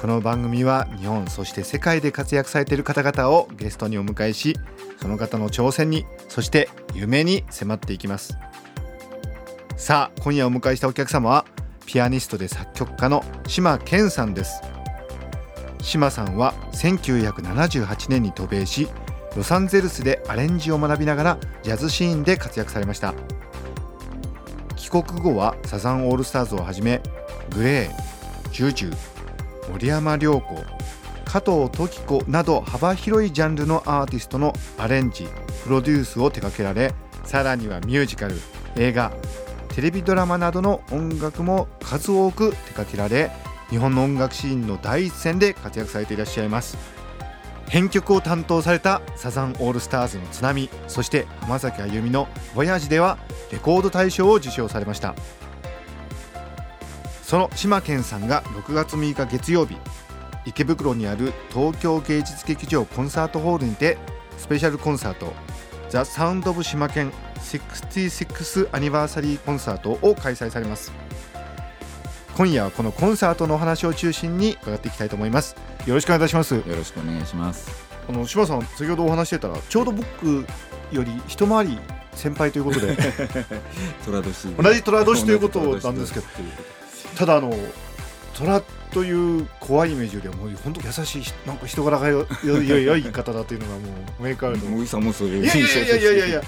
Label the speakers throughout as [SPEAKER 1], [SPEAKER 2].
[SPEAKER 1] この番組は日本そして世界で活躍されている方々をゲストにお迎えしその方の挑戦にそして夢に迫っていきます。さあ今夜お迎えしたお客様はピアニストで作曲家の島健さんです。島さんは1978年に渡米しロサンゼルスでアレンジを学びながらジャズシーンで活躍されました。帰国後はサザンオールスターズをはじめグレー、ジュージュー、森山良子、加藤時子など幅広いジャンルのアーティストのアレンジ、プロデュースを手掛けられさらにはミュージカル、映画、テレビドラマなどの音楽も数多く手掛けられ日本の音楽シーンの第一線で活躍されていらっしゃいます。編曲を担当されたサザンオールスターズの津波そして浜崎あゆみの「ボヤージ」ではレコード大賞を受賞されました。その島健さんが6月6日月曜日池袋にある東京芸術劇場コンサートホールにてスペシャルコンサート「ザ・サウンド・オブ・島健66アニバーサリーコンサート」を開催されます。今夜はこのコンサートのお話を中心に伺っていきたいと思います。よろしくお願いいたします。
[SPEAKER 2] よろしくお願いします。
[SPEAKER 1] あの島さん先ほどお話してたらちょうど僕より一回り先輩ということで。同じ虎年ということなんですけど ただあの虎という怖いイメージよりはもう本当優しいなんか人柄がよよよ良い方だというのがもうメーカーの。
[SPEAKER 2] 森さんもそういう。
[SPEAKER 1] いやいやいやいやいや。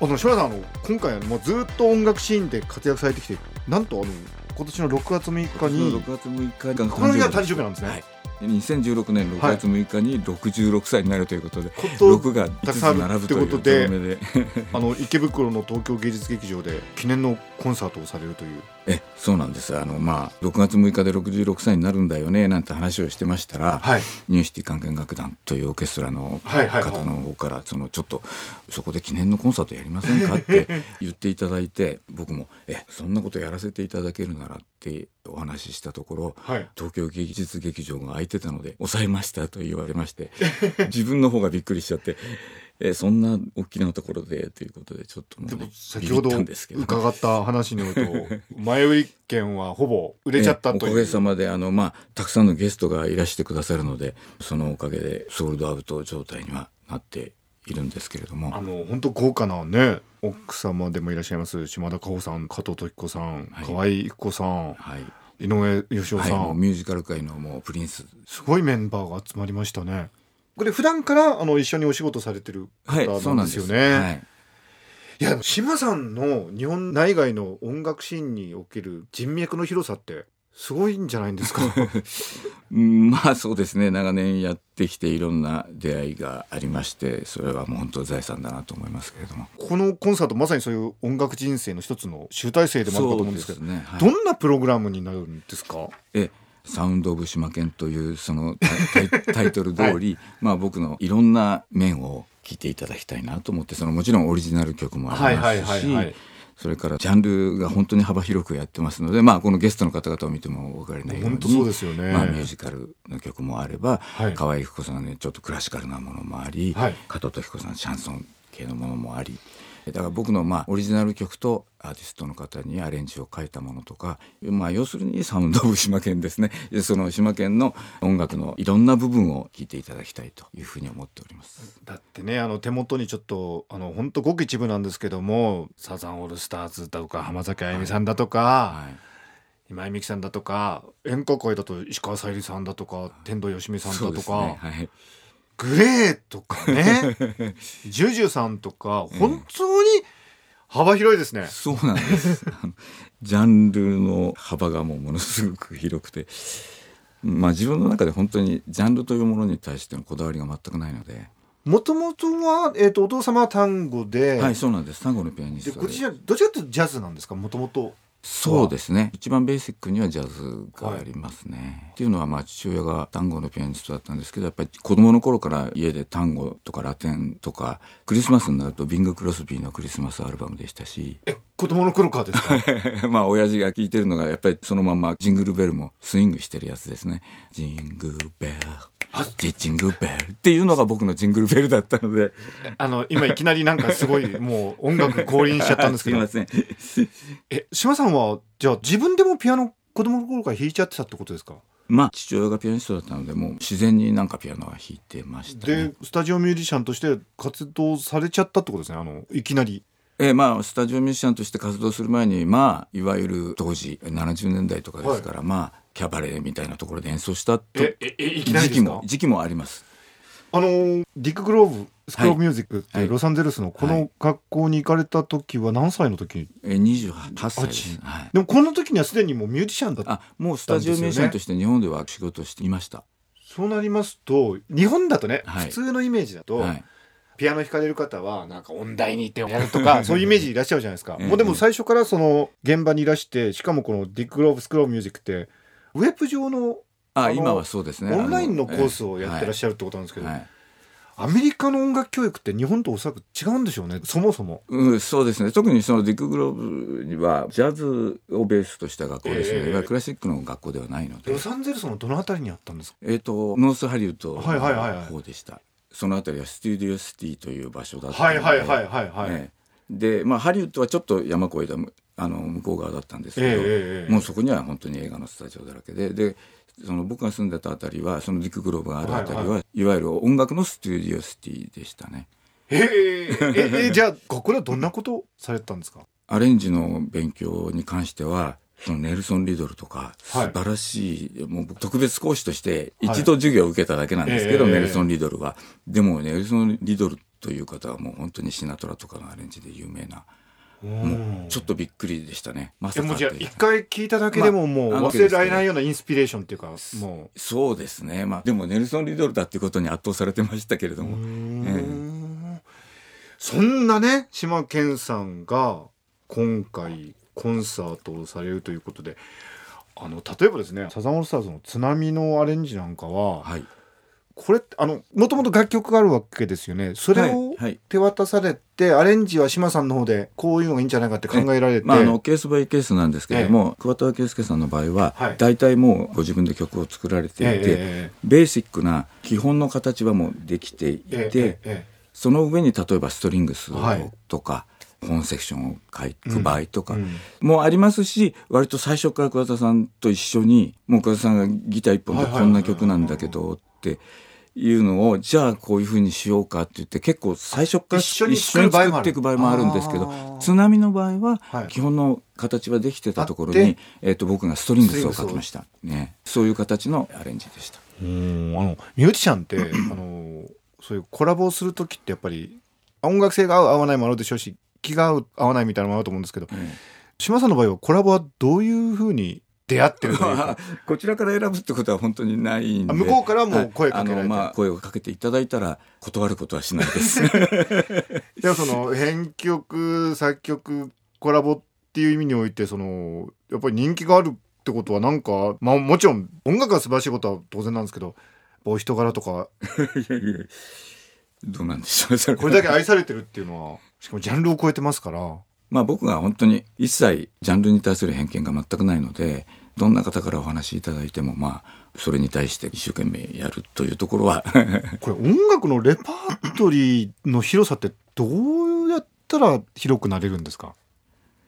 [SPEAKER 1] あの島さんあの今回はもうずっと音楽シーンで活躍されてきてなんとあの今年の6月6日に
[SPEAKER 2] 6月6日が
[SPEAKER 1] この日が誕生日なんですね、
[SPEAKER 2] はい2016年6月6日に66歳になるということで、
[SPEAKER 1] こと
[SPEAKER 2] 6が5つ並ぶという
[SPEAKER 1] ことで。あの池袋の東京芸術劇場で記念のコンサートをされるという。
[SPEAKER 2] えそうなんです。あのまあ6月6日で66歳になるんだよねなんて話をしてましたら、
[SPEAKER 1] はい。
[SPEAKER 2] ニューシティ管弦楽団というオーケストラの
[SPEAKER 1] はいはいはい。
[SPEAKER 2] 方の方からそのちょっとそこで記念のコンサートやりませんかって言っていただいて僕も「えそんなことやらせていただけるなら」ってお話ししたところ
[SPEAKER 1] はい
[SPEAKER 2] 東京芸術劇場が空いてたので抑えましたと言われまして 自分の方がびっくりしちゃって。えそんな大きなところでということでちょっともう、ね、
[SPEAKER 1] 先ほど
[SPEAKER 2] ビビったんですけど
[SPEAKER 1] 伺った話によると 前売り券はほぼ売れちゃったという
[SPEAKER 2] えおかげさまであの、まあ、たくさんのゲストがいらしてくださるのでそのおかげでソールドアウト状態にはなっているんですけれども。
[SPEAKER 1] あの本当豪華なね奥様でもいらっしゃいます島田佳穂さん加藤時子さん、
[SPEAKER 2] はい。
[SPEAKER 1] 河合育子さん
[SPEAKER 2] はい、
[SPEAKER 1] 井上芳雄
[SPEAKER 2] はい、
[SPEAKER 1] さん、
[SPEAKER 2] もうミュージカル界のもうプリンス。
[SPEAKER 1] すごいメンバーが集まりましたね。これ普段からあの一緒にお仕事されてる
[SPEAKER 2] はい
[SPEAKER 1] 方
[SPEAKER 2] そうなんんです
[SPEAKER 1] よ。ね、
[SPEAKER 2] はい。
[SPEAKER 1] いや島さんの日本内外の音楽シーンにおける人脈の広さってすごいんじゃないんですか？
[SPEAKER 2] うんまあそうですね。長年やってきていろんな出会いがありましてそれはもう本当財産だなと思いますけれども。
[SPEAKER 1] このコンサートまさにそういう音楽人生の一つの集大成でもあるかと思うんですけど
[SPEAKER 2] ね、はい。
[SPEAKER 1] どんなプログラムになるんですか？
[SPEAKER 2] えサウンド・オブ・島県というそのタイ トル通り、まあ僕のいろんな面を聞いていただきたいなと思ってそのもちろんオリジナル曲もありますしそれからジャンルが本当に幅広くやってますのでまあこのゲストの方々を見てもお分かりのように
[SPEAKER 1] 本当そうですよね、
[SPEAKER 2] まあ、ミュージカルの曲もあれば、
[SPEAKER 1] はい。
[SPEAKER 2] 河合郁子さんの、ね、ちょっとクラシカルなものもあり、
[SPEAKER 1] はい。
[SPEAKER 2] 加藤時子さんシャンソン系のものもありだから僕のまあオリジナル曲とアーティストの方にアレンジを書いたものとか、まあ、要するにサウンド・オブ・島県ですね。で その島県の音楽のいろんな部分を聴いていただきたいというふうに思っております。
[SPEAKER 1] だってねあの手元にちょっとあの本当ごく一部なんですけどもサザンオールスターズだとか浜崎あゆみさんだとか、
[SPEAKER 2] はい。
[SPEAKER 1] 今井美樹さんだとか演歌界だと石川さゆりさんだとか天童よしみさんだとか、
[SPEAKER 2] ね。はい
[SPEAKER 1] グレーとかね。ジュジュさんとか本当に幅広いですね、
[SPEAKER 2] そうなんです。ジャンルの幅がもうものすごく広くて。まあ自分の中で本当にジャンルというものに対してのこだわりが全くないので、
[SPEAKER 1] もともとは、えー、とお父様は単語で,、
[SPEAKER 2] はいそうなんです。単語のピアニ
[SPEAKER 1] で
[SPEAKER 2] ストで。
[SPEAKER 1] こちらどちらかというとジャズなんですか？もともと
[SPEAKER 2] そうですね一番ベーシックにはジャズがありますね。はい、っていうのはまあ父親が単語のピアニストだったんですけどやっぱり子供の頃から家で単語とかラテンとかクリスマスになるとビング・クロスビーのクリスマスアルバムでしたし
[SPEAKER 1] え子供の頃からです
[SPEAKER 2] か？まあ親父が聴いてるのがやっぱりそのままジングルベルもスイングしてるやつですね。ジングルベルジングルベル。っていうのが僕のジングルベルだったので。
[SPEAKER 1] あの今いきなりなんかすごい もう音楽降臨しちゃったんですけど。
[SPEAKER 2] すいません。
[SPEAKER 1] え島さんはじゃあ自分でもピアノ子供の頃から弾いちゃってたってことですか？
[SPEAKER 2] まあ父親がピアニストだったのでもう自然になんかピアノは弾いてました、
[SPEAKER 1] ね、でスタジオミュージシャンとして活動されちゃったってことですねあのいきなり
[SPEAKER 2] えー、まあスタジオミュージシャンとして活動する前にまあいわゆる当時70年代とかですから、はい、まあキャバレーみたいなところで演奏したと時期も時期もあります。
[SPEAKER 1] あのディック・グローブスクローブミュージックってロサンゼルスのこの学校に行かれた時は何歳の時、
[SPEAKER 2] え28歳です、
[SPEAKER 1] はい、でもこの時にはすでにもうミュージシャンだった
[SPEAKER 2] あもうスタジオミュージシャンとして日本では仕事していました。
[SPEAKER 1] そうなりますと日本だとね、はい、普通のイメージだと、はい、ピアノ弾かれる方はなんか音大に行ってやるとかそういうイメージいらっしゃるじゃないですか、もうでも最初からその現場にいらしてしかもこのディック・グローブスクローブミュージックってウェブ上の
[SPEAKER 2] あ今はそうですね。
[SPEAKER 1] オンラインのコースをやってらっしゃるってことなんですけど、はい。はいアメリカの音楽教育って日本とおそらく違うんでしょうね。そもそも、
[SPEAKER 2] うん、そうですね。特にそのディック・グローブにはジャズをベースとした学校ですね、えー、いわゆるクラシックの学校ではないので。
[SPEAKER 1] ロサンゼルスのどの辺りにあったんですか？
[SPEAKER 2] えっ、ー、とノースハリウッドの方でした、はいはい。はいはい、その辺りはスタジオシティという場所だったのではいはいはいはいはい、ね、でまあハリウッドはちょっと山越えたあの向こう側だったんですけど、えー、もうそこには本当に映画のスタジオだらけででその僕が住んでたあたりはそのディック・グローブがあるあたりは、はいはい、いわゆる音楽のスタジオシティでしたね。
[SPEAKER 1] え。ー、えじゃあここではどんなことされたんですか？
[SPEAKER 2] アレンジの勉強に関してはネルソン・リドルとか素晴らしい、はい、もう特別講師として一度授業を受けただけなんですけど、はい、ネルソン・リドルは。でもネルソン・リドルという方はもう本当にシナトラとかのアレンジで有名な。もうちょっとびっくりでしたね。
[SPEAKER 1] まさか一回聞いただけでももう忘れられないようなインスピレーションっていうか、も
[SPEAKER 2] うそうですね。まあでもネルソン・リドルだっていうことに圧倒されてましたけれども。
[SPEAKER 1] そんなね島健さんが今回コンサートをされるということで。あの例えばですねサザンオールスターズの「津波」のアレンジなんかは、はい、これあのもともと楽曲があるわけですよね。それを手渡されて、はいはい、アレンジは島さんの方でこういうのがいいんじゃないかって考えられて、
[SPEAKER 2] まあ、あのケースバイケースなんですけれども、桑田佳祐さんの場合は、はい、大体もうご自分で曲を作られていて、えー、ベーシックな基本の形はもうできていて、えー、その上に例えばストリングスとか、本セクションを書く場合とかもありますし、割と最初から桑田さんと一緒にもう桑田さんがギター一本でこんな曲なんだけどっていうのをじゃあこういうふうにしようかって言って結構最初から一緒に作っていく場合もあるんですけど津波の場合は基本の形はできてたところに、えー、と僕がストリングスを書きました、ね、そういう形のアレンジでした。
[SPEAKER 1] うん。あのミュージシャンって あのそういうコラボをする時ってやっぱり音楽性が合う合わないもあるでしょうし気が合う合わないみたいなのもあると思うんですけど、うん、島さんの場合はコラボはどういうふうに出会ってるか？
[SPEAKER 2] こちらから選ぶってことは本当にないんで。
[SPEAKER 1] 向こうからも声かけられて、
[SPEAKER 2] まあ、声をかけていただいたら断ることはしないです。
[SPEAKER 1] でもその編曲作曲コラボっていう意味においてそのやっぱり人気があるってことはなんか、まあ、もちろん音楽が素晴らしいことは当然なんですけどお人柄とかいやいや。
[SPEAKER 2] どうなんでしょう
[SPEAKER 1] これだけ愛されてるっていうのはしかもジャンルを超えてますから。
[SPEAKER 2] まあ僕が本当に一切ジャンルに対する偏見が全くないのでどんな方からお話しいただいてもまあそれに対して一生懸命やるというところは。
[SPEAKER 1] これ音楽のレパートリーの広さってどうやったら広くなれるんですか？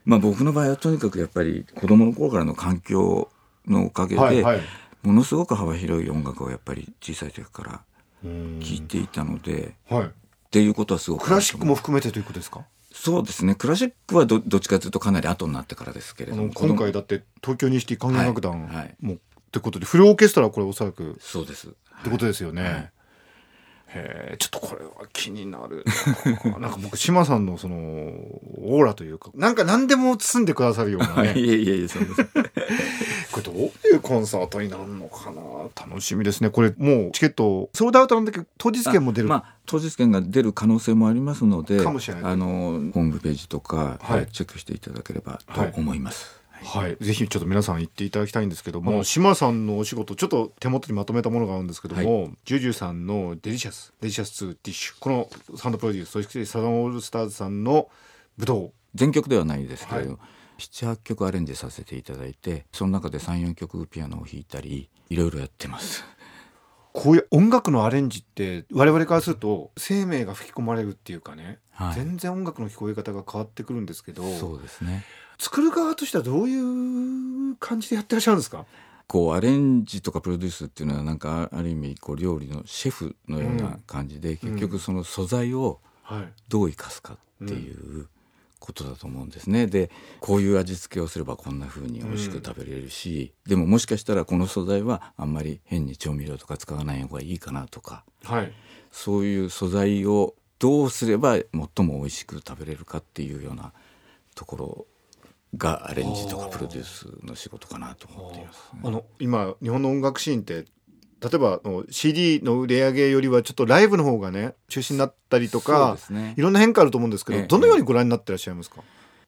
[SPEAKER 2] まあ僕の場合はとにかくやっぱり子供の頃からの環境のおかげで、はいはい、ものすごく幅広い音楽をやっぱり小さい時から聴いていたので、はい、っていうことはすごく
[SPEAKER 1] クラシックも含めてということですか？
[SPEAKER 2] そうですね。クラシックはどどっちかというとかなり後になってからですけれども。
[SPEAKER 1] 今回だって東京西ティ管楽団も、はい。はい、ってことでフルオーケストラはこれおそらく
[SPEAKER 2] そうです、
[SPEAKER 1] ってことですよね、はいへちょっとこれは気になるな。んか僕志麻さんのそのオーラというかなんか何でも包んでくださるようなね。
[SPEAKER 2] いやいやいやそうです
[SPEAKER 1] これどういうコンサートになるのかな。楽しみですね。これもうチケット sold out なんだけど当日券も出る。
[SPEAKER 2] まあ当日券が出る可能性もありますのであのホームページとか、はい、チェックしていただければと思います、はい
[SPEAKER 1] はい、ぜひちょっと皆さん行っていただきたいんですけども、島さんのお仕事ちょっと手元にまとめたものがあるんですけども、はい、ジュジュさんの DELICIOUS DELICIOUS 2nd Dish このサウンドプロデュースそしてサザンオールスターズさんの葡萄
[SPEAKER 2] 全曲ではないですけれど、はい。78曲アレンジさせていただいてその中で34曲ピアノを弾いたりいろいろやってます。
[SPEAKER 1] こういう音楽のアレンジって我々からすると生命が吹き込まれるっていうかね、はい、全然音楽の聞こえ方が変わってくるんですけど
[SPEAKER 2] そうですね
[SPEAKER 1] 作る側としてはどういう感じでやってらっしゃるんですか？
[SPEAKER 2] こうアレンジとかプロデュースっていうのはなんかある意味こう料理のシェフのような感じで、うん、結局その素材をどう生かすかっていう、うんことだと思うんですね。でこういう味付けをすればこんな風に美味しく食べれるし、うん、でももしかしたらこの素材はあんまり変に調味料とか使わない方がいいかなとか、はい、そういう素材をどうすれば最も美味しく食べれるかっていうようなところがアレンジとかプロデュースの仕事かなと思っています、
[SPEAKER 1] ね、あの今日本の音楽シーンって例えば CD の売り上げよりはちょっとライブの方がね中心になったりとか、ね、いろんな変化あると思うんですけど、ええ、どのようにご覧になってらっしゃいますか、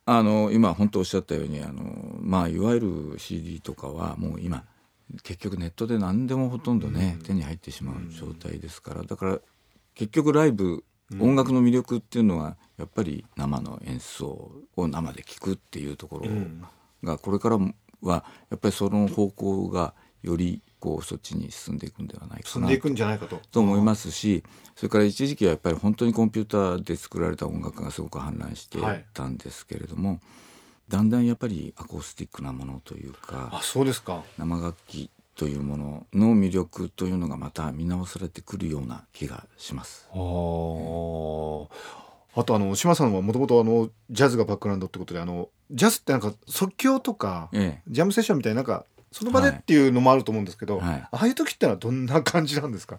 [SPEAKER 2] あの今本当おっしゃったようにあの、まあ、いわゆる CD とかはもう今結局ネットで何でもほとんどね、うん、手に入ってしまう状態ですからだから結局ライブ音楽の魅力っていうのはやっぱり生の演奏を生で聴くっていうところがこれからはやっぱりその方向がよりこうそっちに進んでいくんではないかなと。と思いますしそれから一時期はやっぱり本当にコンピューターで作られた音楽がすごく氾濫してたんですけれども、はい、だんだんやっぱりアコースティックなものというか
[SPEAKER 1] あそうですか。
[SPEAKER 2] 生楽器というものの魅力というのがまた見直されてくるような気がします。あ
[SPEAKER 1] あとあの島さんはもともとあのジャズがバックグラウンドってことであのジャズってなんか即興とか、ええ、ジャムセッションみたいななんかその場でっていうのもあると思うんですけど、はい、ああいう時ってのはどんな感じなんですか？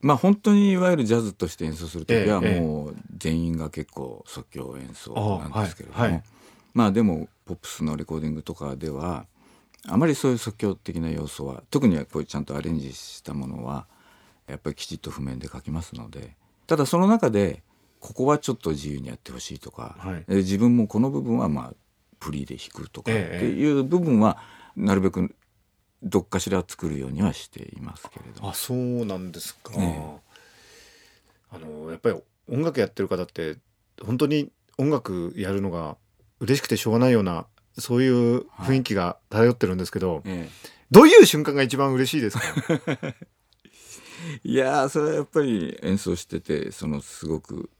[SPEAKER 2] まあ本当にいわゆるジャズとして演奏する時はもう全員が結構即興演奏なんですけれども、はいはい、まあでもポップスのレコーディングとかではあまりそういう即興的な要素は特にはこうちゃんとアレンジしたものはやっぱりきちっと譜面で書きますのでただその中でここはちょっと自由にやってほしいとか、はい、自分もこの部分はまあプリで弾くとかっていう部分は、なるべくどっかしら作るようにはしていますけれど
[SPEAKER 1] あそうなんですか、ね、あのやっぱり音楽やってる方って本当に音楽やるのが嬉しくてしょうがないようなそういう雰囲気が漂ってるんですけど、はい、どういう瞬間が一番嬉しいですか？
[SPEAKER 2] いやそれはやっぱり演奏しててそのすごく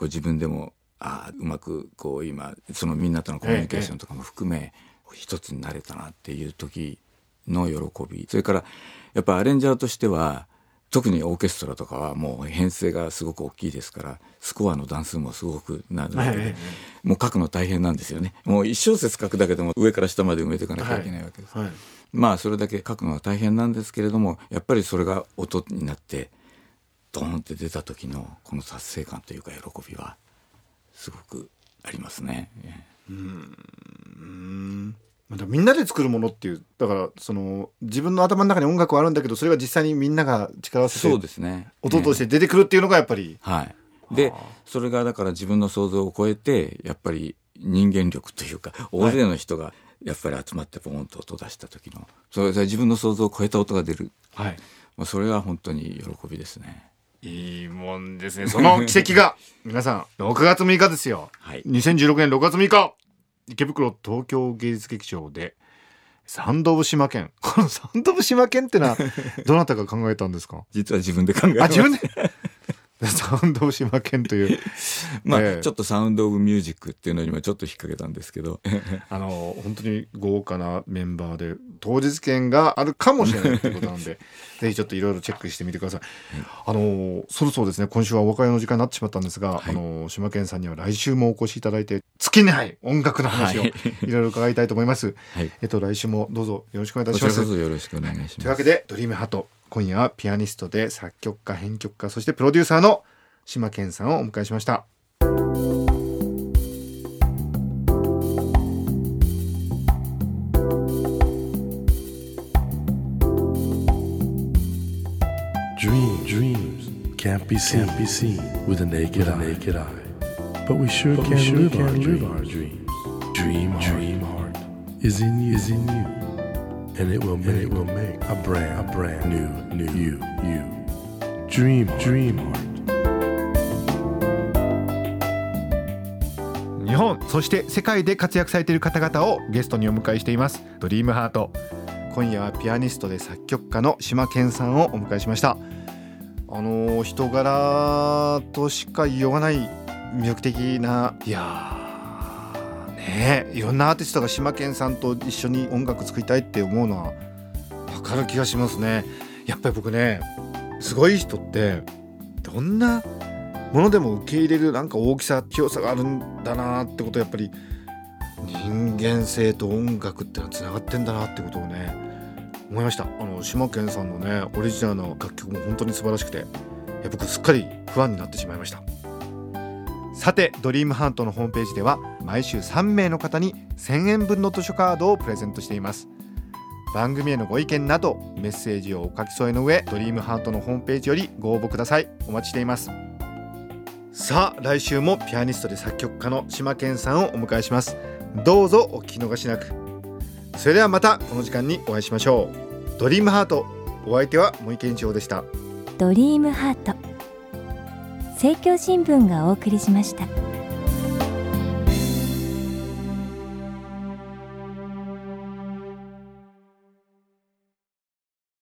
[SPEAKER 2] こう自分でもああうまくこう今そのみんなとのコミュニケーションとかも含め、ええ。一つになれたなっていう時の喜び。それからやっぱアレンジャーとしては特にオーケストラとかはもう編成がすごく大きいですからスコアの段数もすごくなるので、もう書くの大変なんですよね。もう1小節書くだけでも上から下まで埋めていかなきゃいけないわけです、はいはい、まあそれだけ書くのは大変なんですけれどもやっぱりそれが音になってドーンって出た時のこの達成感というか喜びはすごくありますね。
[SPEAKER 1] うん。みんなで作るものっていうだからその自分の頭の中に音楽はあるんだけどそれが実際にみんなが力を合わせて
[SPEAKER 2] そうですね。
[SPEAKER 1] 音として出てくるっていうのがやっぱり、
[SPEAKER 2] はい。でそれがだから自分の想像を超えてやっぱり人間力というか大勢の人がやっぱり集まってポンと音出した時のそれ自分の想像を超えた音が出る、はい、それは本当に喜びですね。
[SPEAKER 1] いいもんですね。その奇跡が、皆さん、6月6日ですよ。はい。2016年6月6日、池袋東京芸術劇場で、サンドブ島県。このサンドブ島県ってのは、どなたが考えたんですか？
[SPEAKER 2] 実は自分で考えま
[SPEAKER 1] した。あ、自分で？サウンドオブ島県という。
[SPEAKER 2] まあ、えー、ちょっとサウンドオブミュージックっていうのにもちょっと引っ掛けたんですけど。
[SPEAKER 1] あの本当に豪華なメンバーで当日券があるかもしれないということなんでぜひちょっといろいろチェックしてみてください、あのそろそろですね今週はお別れの時間になってしまったんですが、はい、あの島県さんには来週もお越しいただいて尽きない音楽の話をいろいろ伺いたいと思います、はい、えっと来週もどうぞよろしくお願いいたします。
[SPEAKER 2] よろしくお願いします。
[SPEAKER 1] というわけでドリームハート今夜はピアニストで作曲家編曲家そしてプロデューサーの島健さんをお迎えしました。Dream, dreams can't be seen, can't be seen with a naked, with a naked eye. eye. But we sure but can, we sure live, can our live our dreams. Dream, dream hard.
[SPEAKER 3] is in you, is in you. And it will make, it will make a brand, a brand new, new you, you. Dream, dream heart.
[SPEAKER 1] 日本そして世界で活躍されている方々をゲストにお迎えしていますドリームハート今夜はピアニストで作曲家の島健さんをお迎えしましたあの人柄としか言いようがない魅力的ないやーねいろんなアーティストが島健さんと一緒に音楽作りたいって思うのは分かる気がしますね。やっぱり僕ねすごい人ってどんなものでも受け入れるなんか大きさ強さがあるんだなってことやっぱり人間性と音楽ってのはつながってんだなってことをね思いました。あの島健さんのねオリジナルの楽曲も本当に素晴らしくていや僕すっかり不安になってしまいました。さてドリームハントのホームページでは毎週3名の方に1000円分の図書カードをプレゼントしています。番組へのご意見などメッセージをお書き添えの上ドリームハートのホームページよりご応募ください。お待ちしています。さあ来週もピアニストで作曲家の島健さんをお迎えします。どうぞお聞き逃しなく。それではまたこの時間にお会いしましょう。ドリームハートお相手は森健一郎でした。
[SPEAKER 4] ドリームハート。政教新聞がお送りしました。